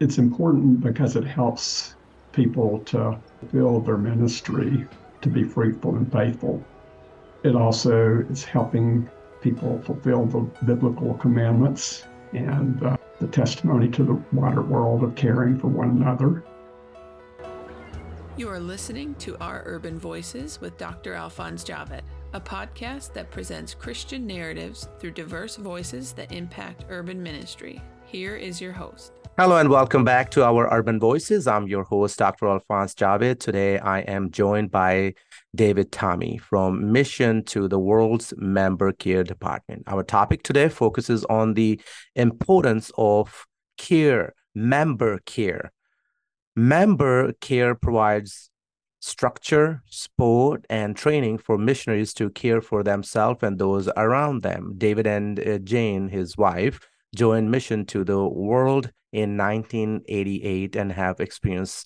it's important because it helps people to build their ministry to be fruitful and faithful. It also is helping people fulfill the biblical commandments and uh, the testimony to the wider world of caring for one another. You are listening to Our Urban Voices with Dr. Alphonse Javed, a podcast that presents Christian narratives through diverse voices that impact urban ministry. Here is your host. Hello and welcome back to our Urban Voices. I'm your host, Dr. Alphonse Javed. Today I am joined by David Thomae from Mission to the World's Member Care Department. Our topic today focuses on the importance of care, member care. Member care provides structure, support, and training for missionaries to care for themselves and those around them. David and uh, Jan, his wife, joined mission to the world in 1988 and have experience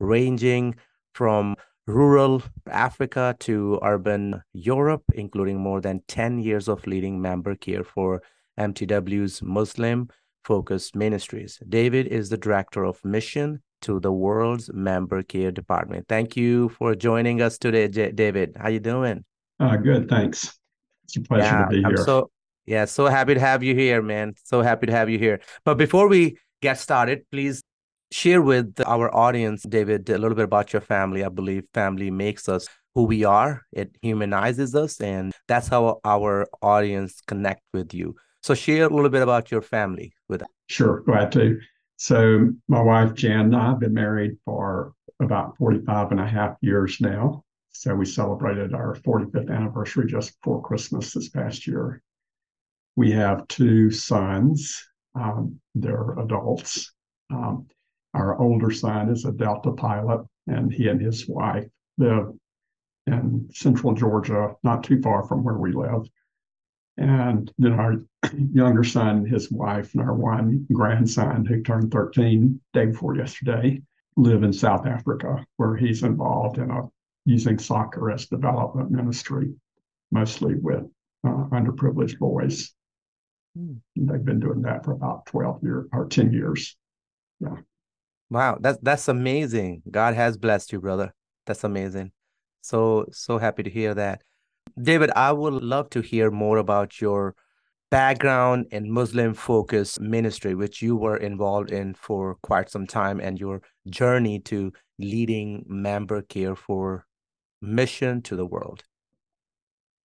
ranging from rural Africa to urban Europe, including more than 10 years of leading member care for MTW's Muslim focused ministries. David is the director of mission to the world's member care department. Thank you for joining us today, J- David. How are you doing? Uh, good, thanks. It's a pleasure yeah, to be here. I'm so yeah, so happy to have you here, man. So happy to have you here. But before we get started, please share with our audience, David, a little bit about your family. I believe family makes us who we are. It humanizes us, and that's how our audience connect with you. So share a little bit about your family with us. Sure, glad to. So my wife Jan and I have been married for about 45 and a half years now. So we celebrated our 45th anniversary just before Christmas this past year. We have two sons. Um, they're adults. Um, our older son is a Delta pilot, and he and his wife live in central Georgia, not too far from where we live. And then our younger son, his wife, and our one grandson, who turned 13 day before yesterday, live in South Africa, where he's involved in a using soccer as development ministry, mostly with uh, underprivileged boys. They've been doing that for about 12 years or 10 years. Yeah. Wow, that's that's amazing. God has blessed you, brother. That's amazing. So so happy to hear that. David, I would love to hear more about your background in Muslim focused ministry, which you were involved in for quite some time, and your journey to leading member care for mission to the world.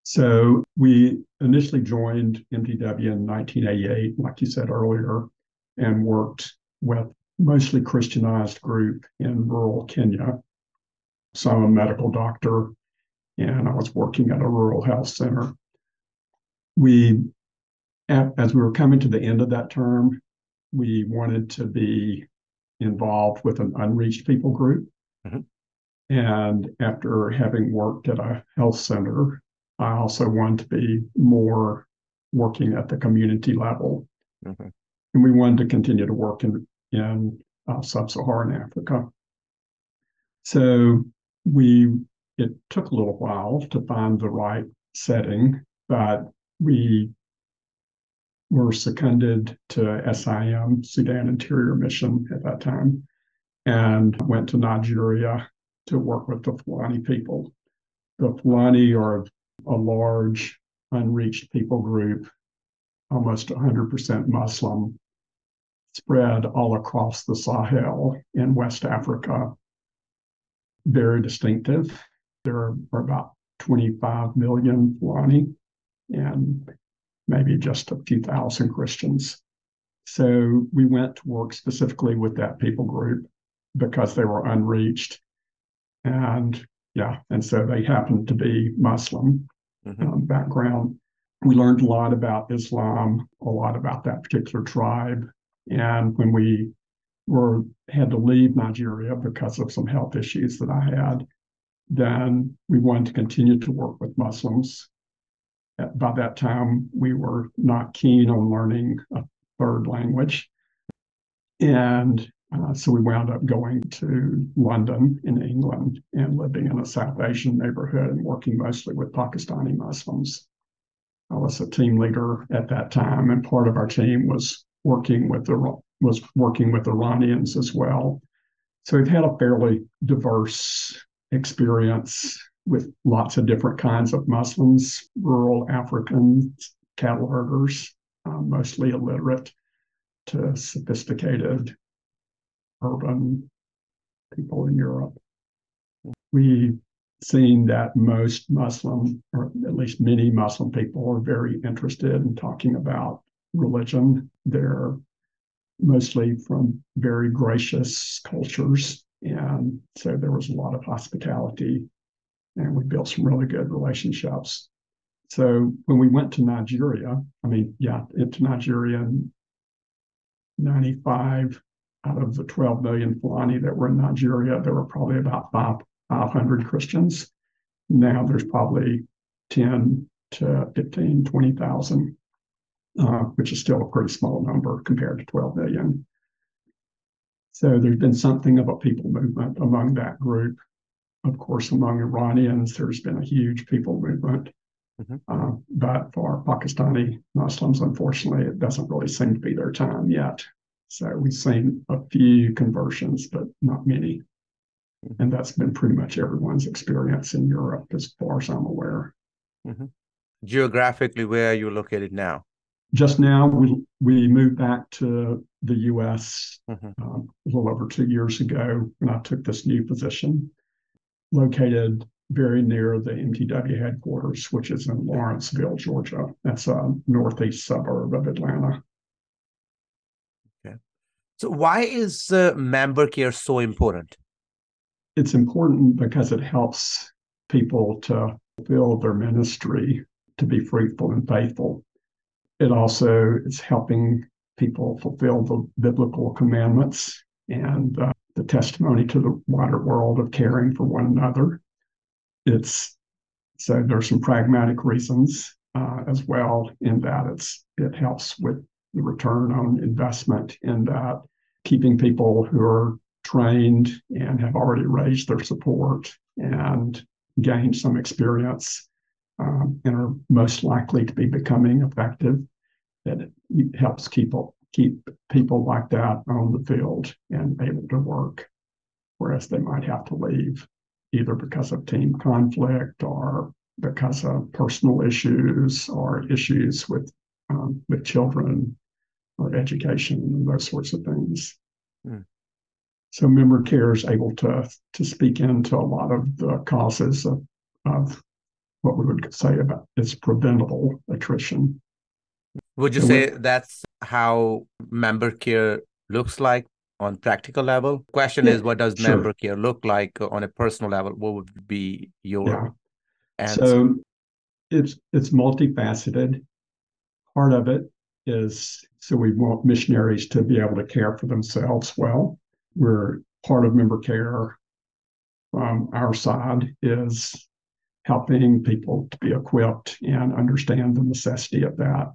So we initially joined MTW in 1988, like you said earlier, and worked with mostly Christianized group in rural Kenya. So I'm a medical doctor, and I was working at a rural health center. We, as we were coming to the end of that term, we wanted to be involved with an unreached people group. Mm-hmm. And after having worked at a health center I also want to be more working at the community level. Mm-hmm. And we wanted to continue to work in, in uh, sub Saharan Africa. So we, it took a little while to find the right setting, but we were seconded to SIM, Sudan Interior Mission at that time, and went to Nigeria to work with the Fulani people. The Fulani are a large unreached people group, almost 100% Muslim, spread all across the Sahel in West Africa. Very distinctive. There are about 25 million Fulani and maybe just a few thousand Christians. So we went to work specifically with that people group because they were unreached. And yeah, and so they happened to be Muslim mm-hmm. um, background. We learned a lot about Islam, a lot about that particular tribe, and when we were had to leave Nigeria because of some health issues that I had, then we wanted to continue to work with Muslims. By that time, we were not keen on learning a third language. And uh, so we wound up going to London in England and living in a South Asian neighborhood and working mostly with Pakistani Muslims. I was a team leader at that time, and part of our team was working with the was working with Iranians as well. So we've had a fairly diverse experience with lots of different kinds of Muslims, rural Africans, cattle herders, um, mostly illiterate to sophisticated urban people in Europe. We've seen that most Muslim, or at least many Muslim people, are very interested in talking about religion. They're mostly from very gracious cultures. And so there was a lot of hospitality, and we built some really good relationships. So when we went to Nigeria, I mean, yeah, into Nigeria in 95 out of the 12 million Fulani that were in Nigeria, there were probably about five, 500 Christians. Now there's probably 10 to 15, 20,000 uh, which is still a pretty small number compared to 12 million. So there's been something of a people movement among that group. Of course, among Iranians, there's been a huge people movement. Mm-hmm. Uh, but for Pakistani Muslims, unfortunately, it doesn't really seem to be their time yet. So we've seen a few conversions, but not many. Mm-hmm. And that's been pretty much everyone's experience in Europe, as far as I'm aware. Mm-hmm. Geographically, where are you located now? just now we we moved back to the U.S. Mm-hmm. Um, a little over two years ago when I took this new position, located very near the MTW headquarters, which is in Lawrenceville, Georgia. That's a northeast suburb of Atlanta. So why is uh, member care so important? It's important because it helps people to fulfill their ministry, to be fruitful and faithful it also is helping people fulfill the biblical commandments and uh, the testimony to the wider world of caring for one another. It's so there's some pragmatic reasons uh, as well in that it's it helps with the return on investment in that keeping people who are trained and have already raised their support and gained some experience um, and are most likely to be becoming effective. That it helps keep keep people like that on the field and able to work, whereas they might have to leave either because of team conflict or because of personal issues or issues with um, with children or education and those sorts of things. Mm. So member care is able to to speak into a lot of the causes of, of what we would say about is preventable attrition. Would you say that's how member care looks like on practical level? Question yeah, is, what does sure. member care look like on a personal level? What would be your yeah. answer? So it's it's multifaceted. Part of it is so we want missionaries to be able to care for themselves well. We're part of member care from our side is helping people to be equipped and understand the necessity of that.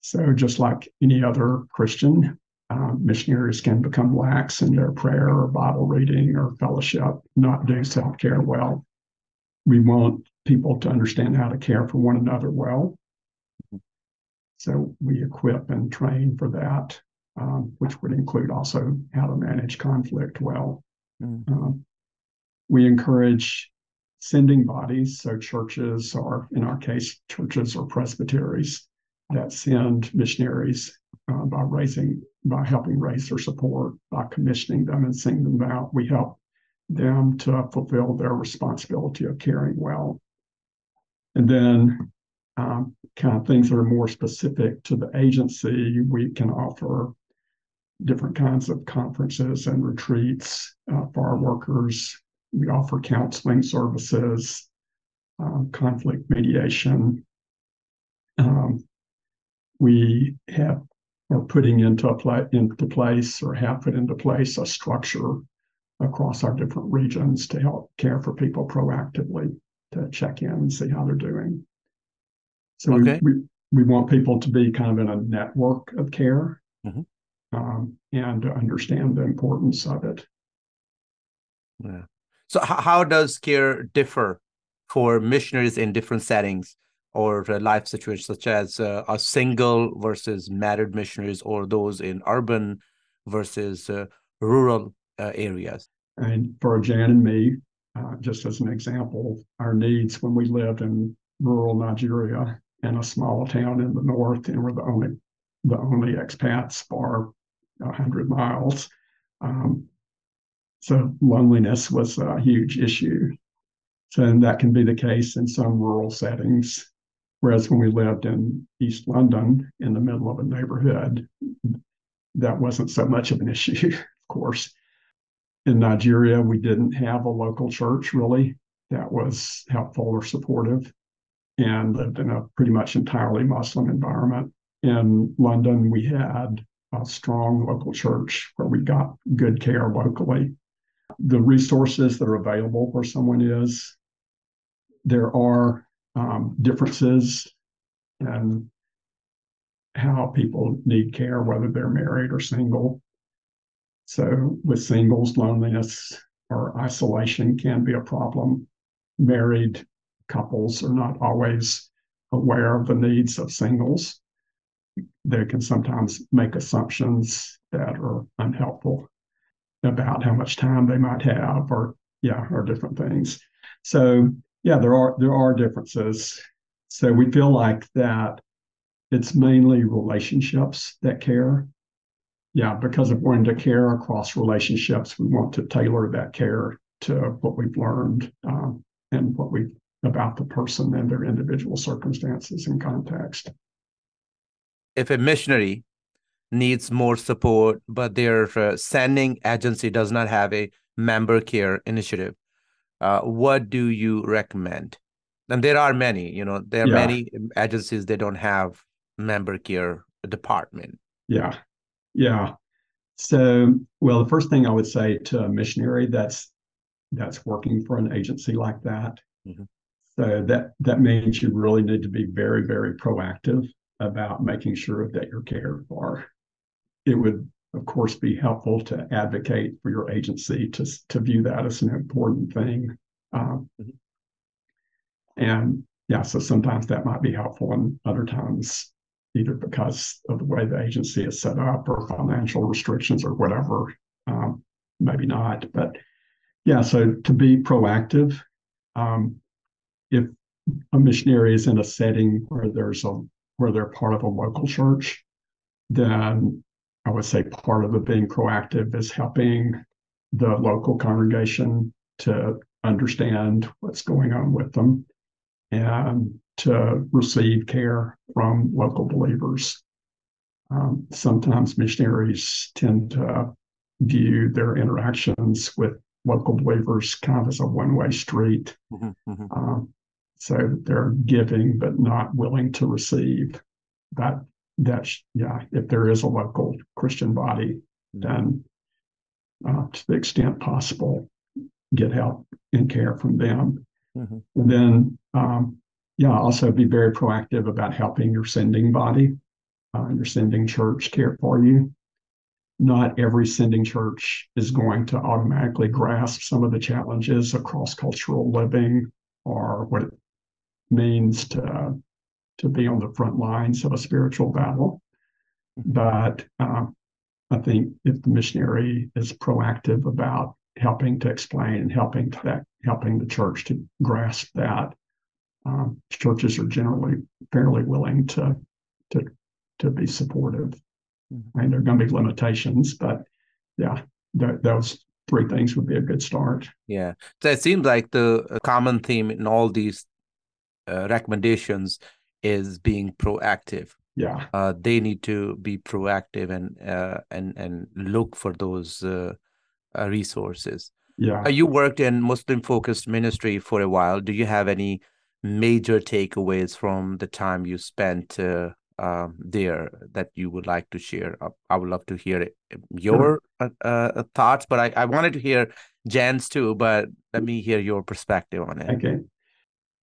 So, just like any other Christian, uh, missionaries can become lax in their prayer or Bible reading or fellowship, not do self care well. We want people to understand how to care for one another well. So, we equip and train for that, um, which would include also how to manage conflict well. Mm-hmm. Um, we encourage sending bodies, so churches, or in our case, churches or presbyteries, that send missionaries uh, by raising, by helping raise their support, by commissioning them and sending them out. We help them to fulfill their responsibility of caring well. And then, um, kind of things that are more specific to the agency, we can offer different kinds of conferences and retreats uh, for our workers. We offer counseling services, um, conflict mediation, um, we have are putting into a into place or have put into place a structure across our different regions to help care for people proactively to check in and see how they're doing. So okay. we, we, we want people to be kind of in a network of care mm-hmm. um, and to understand the importance of it. Yeah. So how does care differ for missionaries in different settings? or life situations, such as uh, a single versus married missionaries, or those in urban versus uh, rural uh, areas? And for Jan and me, uh, just as an example, our needs when we lived in rural Nigeria in a small town in the north, and we're the only the only expats for hundred miles. Um, so loneliness was a huge issue. So and that can be the case in some rural settings. Whereas when we lived in East London in the middle of a neighborhood, that wasn't so much of an issue, of course. In Nigeria, we didn't have a local church really that was helpful or supportive and lived in a pretty much entirely Muslim environment. In London, we had a strong local church where we got good care locally. The resources that are available where someone is, there are um, differences in how people need care, whether they're married or single. So, with singles, loneliness or isolation can be a problem. Married couples are not always aware of the needs of singles. They can sometimes make assumptions that are unhelpful about how much time they might have, or yeah, or different things. So yeah, there are there are differences. So we feel like that it's mainly relationships that care. Yeah, because of wanting to care across relationships, we want to tailor that care to what we've learned um, and what we about the person and their individual circumstances and context. If a missionary needs more support, but their uh, sending agency does not have a member care initiative, uh, what do you recommend? And there are many, you know, there are yeah. many agencies that don't have member care department. Yeah, yeah. So, well, the first thing I would say to a missionary that's that's working for an agency like that, mm-hmm. So that that means you really need to be very, very proactive about making sure that you're cared for. It would, of course, be helpful to advocate for your agency to to view that as an important thing. Um, mm-hmm. And yeah, so sometimes that might be helpful, and other times either because of the way the agency is set up or financial restrictions or whatever. Um, maybe not, but yeah. So to be proactive, um, if a missionary is in a setting where there's a where they're part of a local church, then I would say part of being proactive is helping the local congregation to understand what's going on with them and to receive care from local believers. Um, sometimes missionaries tend to view their interactions with local believers kind of as a one way street. Mm-hmm, mm-hmm. Um, so they're giving but not willing to receive. That that yeah, if there is a local Christian body, mm-hmm. then uh, to the extent possible, get help and care from them. Mm-hmm. And then um, yeah, also be very proactive about helping your sending body, uh, your sending church care for you. Not every sending church is going to automatically grasp some of the challenges of cross cultural living or what means to, to be on the front lines of a spiritual battle. But uh, I think if the missionary is proactive about helping to explain and helping to that, helping the church to grasp that, um, churches are generally fairly willing to to to be supportive. Mm-hmm. I mean, there are going to be limitations, but yeah, th- those three things would be a good start. Yeah, so it seems like the common theme in all these uh, recommendations is being proactive. Yeah, uh, they need to be proactive and uh, and and look for those uh, uh, resources. Yeah, uh, you worked in Muslim focused ministry for a while. Do you have any major takeaways from the time you spent uh, um, there that you would like to share? Uh, I would love to hear your uh, uh, thoughts, but I, I wanted to hear Jan's too. But let me hear your perspective on it. Okay.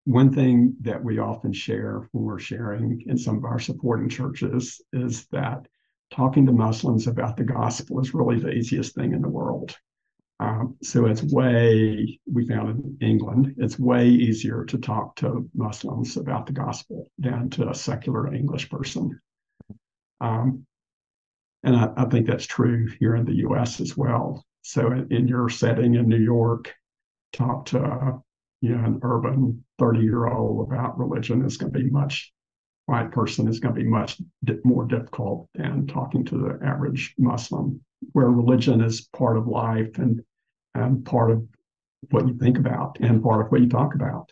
One thing that we often share when we're sharing in some of our supporting churches is that talking to Muslims about the gospel is really the easiest thing in the world. Um, so it's way, we found in England, it's way easier to talk to Muslims about the gospel than to a secular English person. Um, and I, I, think that's true here in the US as well. So in, in your setting in New York, talk to you know, an urban 30 year old about religion is going to be much white person is going to be much di- more difficult than talking to the average Muslim, where religion is part of life and and part of what you think about and part of what you talk about.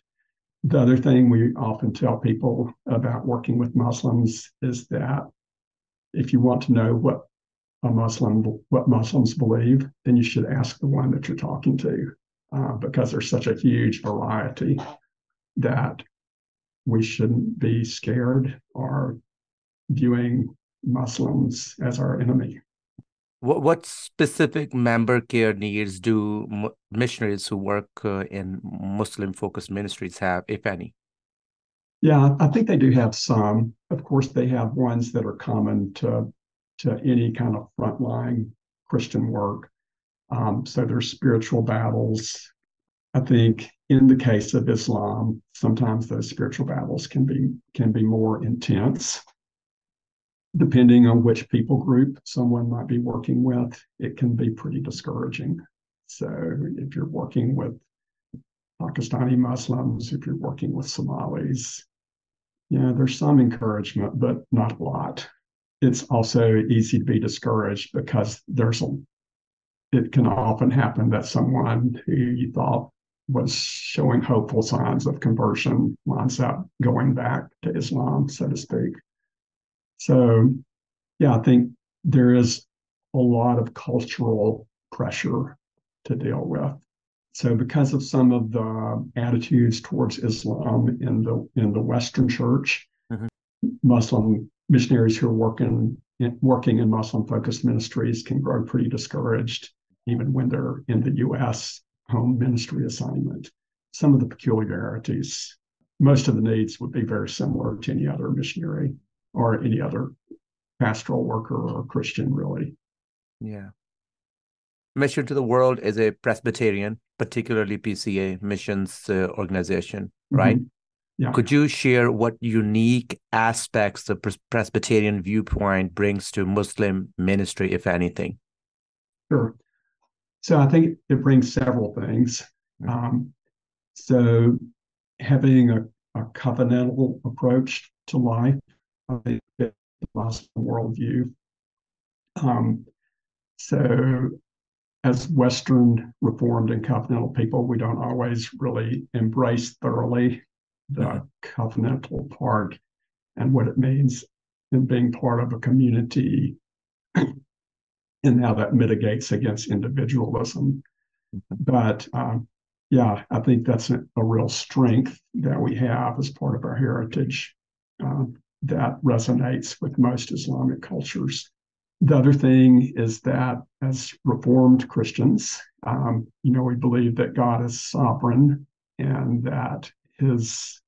The other thing we often tell people about working with Muslims is that if you want to know what a Muslim what Muslims believe, then you should ask the one that you're talking to, uh, because there's such a huge variety that we shouldn't be scared or viewing Muslims as our enemy. What, what specific member care needs do missionaries who work uh, in Muslim focused ministries have, if any? Yeah, I think they do have some. Of course, they have ones that are common to to any kind of frontline Christian work. Um, so there's spiritual battles. I think in the case of Islam, sometimes those spiritual battles can be can be more intense. Depending on which people group someone might be working with, it can be pretty discouraging. So if you're working with Pakistani Muslims, if you're working with Somalis, yeah, there's some encouragement, but not a lot. It's also easy to be discouraged because there's a it can often happen that someone who you thought was showing hopeful signs of conversion, winds up going back to Islam, so to speak. So, yeah, I think there is a lot of cultural pressure to deal with. So, because of some of the attitudes towards Islam in the in the Western Church, mm-hmm. Muslim missionaries who are working working in Muslim focused ministries can grow pretty discouraged, even when they're in the U.S home ministry assignment. Some of the peculiarities, most of the needs would be very similar to any other missionary or any other pastoral worker or Christian, really. Yeah. Mission to the World is a Presbyterian, particularly PCA missions uh, organization, mm-hmm. right? Mm-hmm. Yeah. Could you share what unique aspects the Presbyterian viewpoint brings to Muslim ministry, if anything? Sure. So I think it brings several things. Um, so having a, a, covenantal approach to life, I think the worldview. Um, so as Western Reformed and covenantal people, we don't always really embrace thoroughly the covenantal part and what it means in being part of a community and how that mitigates against individualism. But um, yeah, I think that's a, a, real strength that we have as part of our heritage uh, that resonates with most Islamic cultures. The other thing is that as Reformed Christians, um, you know, we believe that God is sovereign and that His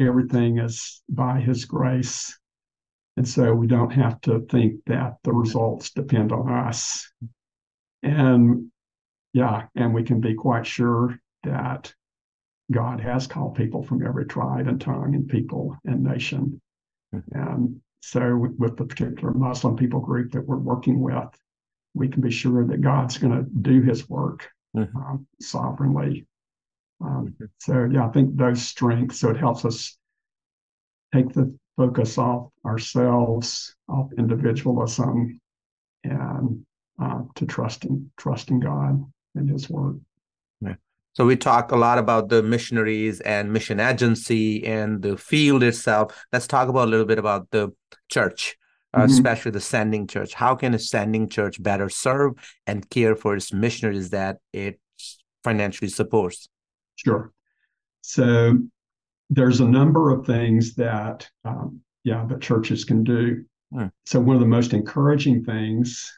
everything is by His grace and so we don't have to think that the results depend on us. And yeah, and we can be quite sure that God has called people from every tribe and tongue and people and nation. Mm-hmm. And so, with the particular Muslim people group that we're working with, we can be sure that God's going to do his work mm-hmm. um, sovereignly. Um, mm-hmm. So, yeah, I think those strengths, so it helps us take the focus off ourselves, off individualism, and uh, to trust in trust in God and His Word. Yeah. So we talk a lot about the missionaries and mission agency and the field itself. Let's talk about a little bit about the church, uh, mm-hmm. especially the sending church. How can a sending church better serve and care for its missionaries that it financially supports? Sure. So there's a number of things that um, yeah that churches can do hmm. so one of the most encouraging things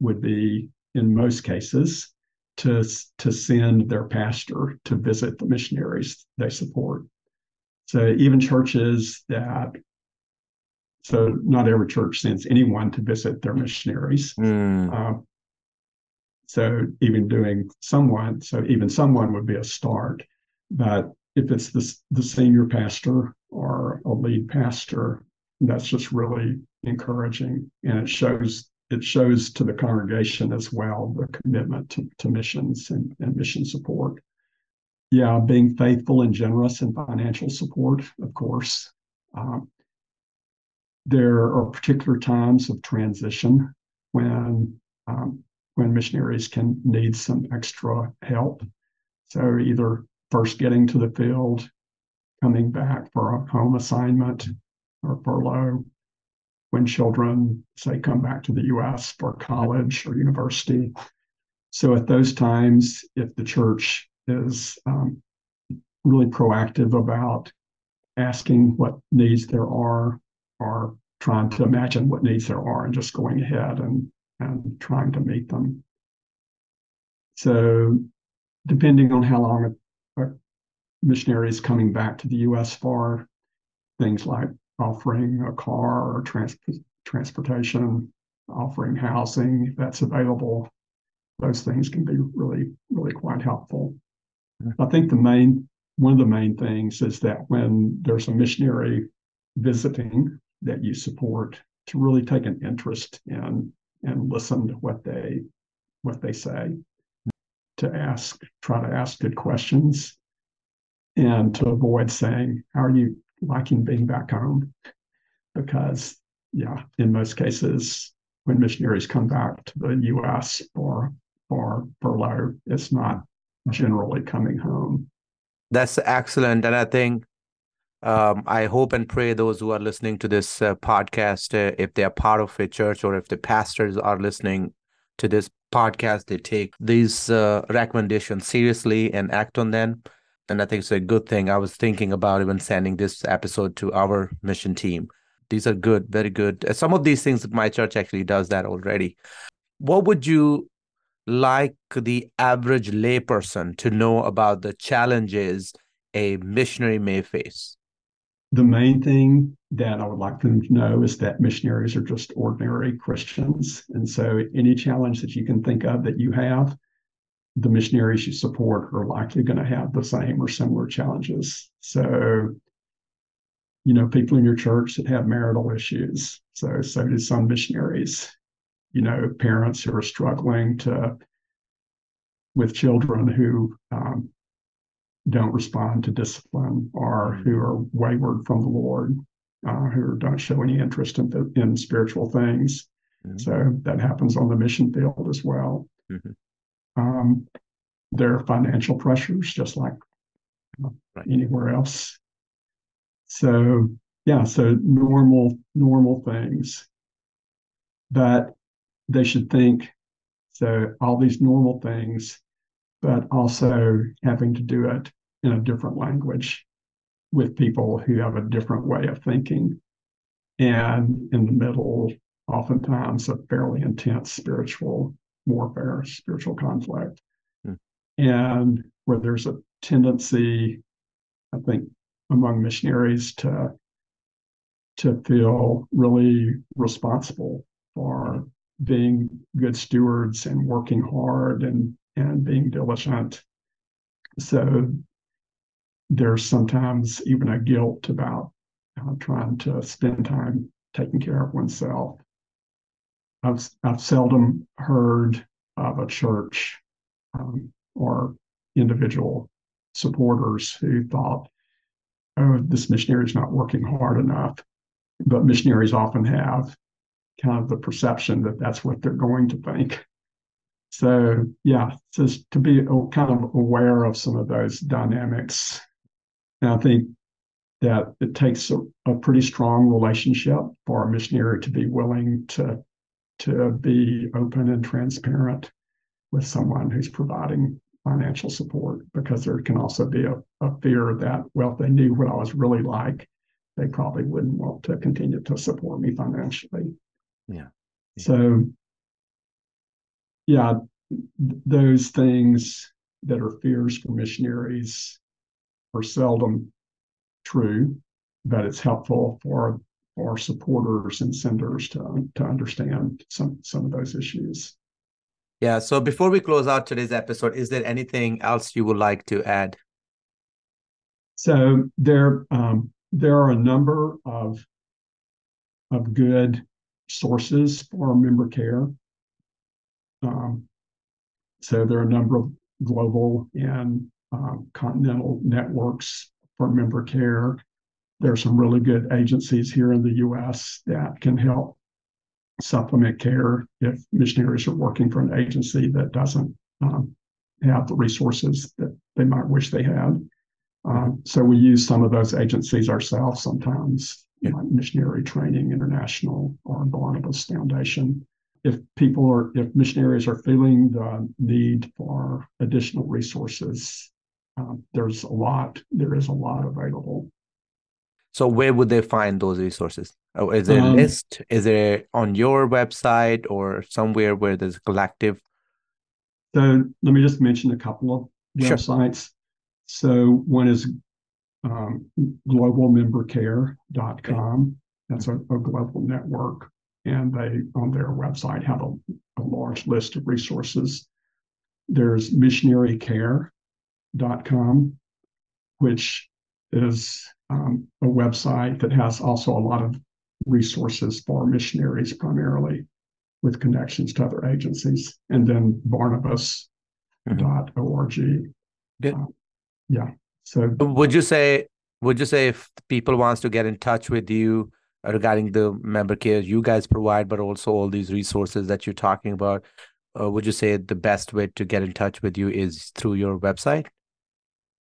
would be in most cases to to send their pastor to visit the missionaries they support so even churches that so not every church sends anyone to visit their missionaries mm. uh, So even doing someone, so even someone would be a start. But if it's the, the senior pastor or a lead pastor, that's just really encouraging. And it shows it shows to the congregation as well the commitment to, to missions and, and mission support. Yeah, being faithful and generous in financial support, of course. Um, there are particular times of transition when um, when missionaries can need some extra help. So either first getting to the field, coming back for a home assignment or furlough, when children say come back to the US for college or university. So at those times, if the church is um, really proactive about asking what needs there are or trying to imagine what needs there are and just going ahead and, and trying to meet them. So depending on how long missionary is coming back to the US for, things like offering a car or trans- transportation, offering housing that's available, those things can be really, really quite helpful. Mm-hmm. I think the main one of the main things is that when there's a missionary visiting that you support, to really take an interest in and listen to what they what they say, to ask, try to ask good questions, and to avoid saying, "How are you liking being back home?" Because yeah, in most cases, when missionaries come back to the U.S. for for furlough, it's not generally coming home. That's excellent. And I think um, I hope and pray those who are listening to this uh, podcast, uh, if they are part of a church or if the pastors are listening to this podcast, they take these uh, recommendations seriously and act on them. And I think it's a good thing. I was thinking about even sending this episode to our mission team. These are good, very good. Uh, some of these things, that my church actually does that already. What would you like the average layperson to know about the challenges a missionary may face? The main thing that I would like them to know is that missionaries are just ordinary Christians. And so, any challenge that you can think of that you have, the missionaries you support are likely going to have the same or similar challenges. So, you know, people in your church that have marital issues. So, so do some missionaries you know, parents who are struggling to with children who um, don't respond to discipline or mm-hmm. who are wayward from the Lord, uh, who don't show any interest in, in spiritual things. Mm-hmm. So that happens on the mission field as well. Mm-hmm. Um, there are financial pressures, just like uh, right. anywhere else. So yeah, so normal normal things. But they should think so all these normal things, but also having to do it in a different language with people who have a different way of thinking. And in the middle, oftentimes, a fairly intense spiritual warfare, spiritual conflict. Hmm. And where there's a tendency, I think, among missionaries to to feel really responsible for being good stewards and working hard and and being diligent. So there's sometimes even a guilt about uh, trying to spend time taking care of oneself. I've I've seldom heard of a church um, or individual supporters who thought, "Oh, this missionary is not working hard enough." But missionaries often have kind of the perception that that's what they're going to think. So yeah, just to be kind of aware of some of those dynamics. And I think that it takes a, a pretty strong relationship for a missionary to be willing to to be open and transparent with someone who's providing financial support because there can also be a, a fear that well if they knew what i was really like they probably wouldn't want to continue to support me financially yeah. So, yeah, those things that are fears for missionaries are seldom true, but it's helpful for for supporters and senders to to understand some some of those issues. Yeah. So before we close out today's episode, is there anything else you would like to add? So there, um, there are a number of of good sources for member care. Um, so there are a number of global and um, continental networks for member care. There are some really good agencies here in the U.S. that can help supplement care if missionaries are working for an agency that doesn't um, have the resources that they might wish they had. Um, so we use some of those agencies ourselves sometimes, yeah. like Missionary Training International or Barnabas Foundation. If people are, if missionaries are feeling the need for additional resources, um, there's a lot, there is a lot available. So where would they find those resources? Oh, is there a um, list? Is there on your website or somewhere where there's a collective? So let me just mention a couple of websites. Sure. So one is um, globalmembercare.com. That's a, a, global network. And they, on their website, have a, a large list of resources. There's missionarycare.com, which is um, a website that has also a lot of resources for missionaries primarily with connections to other agencies. And then barnabas.org. Mm-hmm. Uh, yeah. So would you say would you say if people wants to get in touch with you regarding the member care you guys provide, but also all these resources that you're talking about, uh, would you say the best way to get in touch with you is through your website?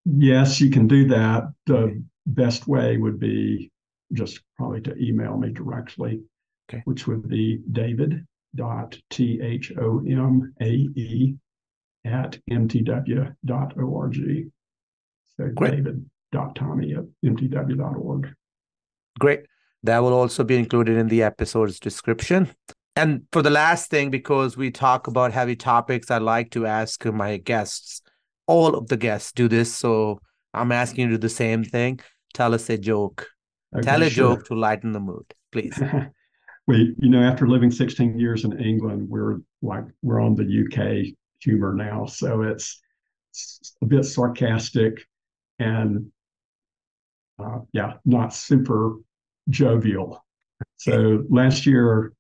Yes, you can do that. The best way would be just probably to email me directly, okay. which would be david dot t h o m a e at mtw.org. So Great. david.thomae at mtw.org. Great. That will also be included in the episode's description. And for the last thing, because we talk about heavy topics, I like to ask my guests, all of the guests do this. So I'm asking you to do the same thing. Tell us a joke. Okay, Tell a sure. joke to lighten the mood, please. we, you know, after living 16 years in England, we're like, we're on the UK humor now. So it's, it's a bit sarcastic and uh, yeah, not super jovial. So last year,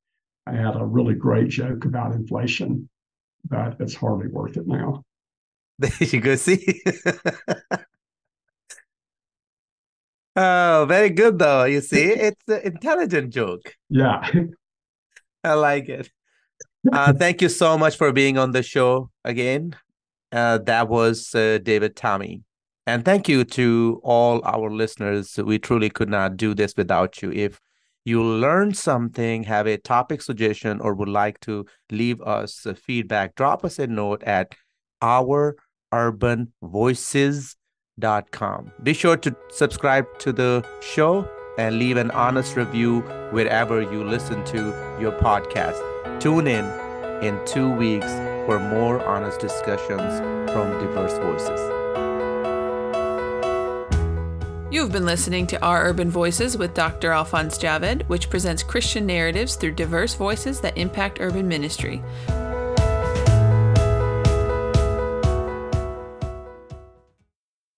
I had a really great joke about inflation, but it's hardly worth it now. There you go. See. oh, very good though. You see, it's an intelligent joke. Yeah. I like it. Uh, thank you so much for being on the show again. Uh, that was uh, David Thomae. And thank you to all our listeners. We truly could not do this without you. If you learned something, have a topic suggestion, or would like to leave us feedback, drop us a note at oururbanvoices.com. Be sure to subscribe to the show and leave an honest review wherever you listen to your podcast. Tune in in two weeks for more honest discussions from diverse voices. You've been listening to Our Urban Voices with Dr. Alphonse Javed, which presents Christian narratives through diverse voices that impact urban ministry.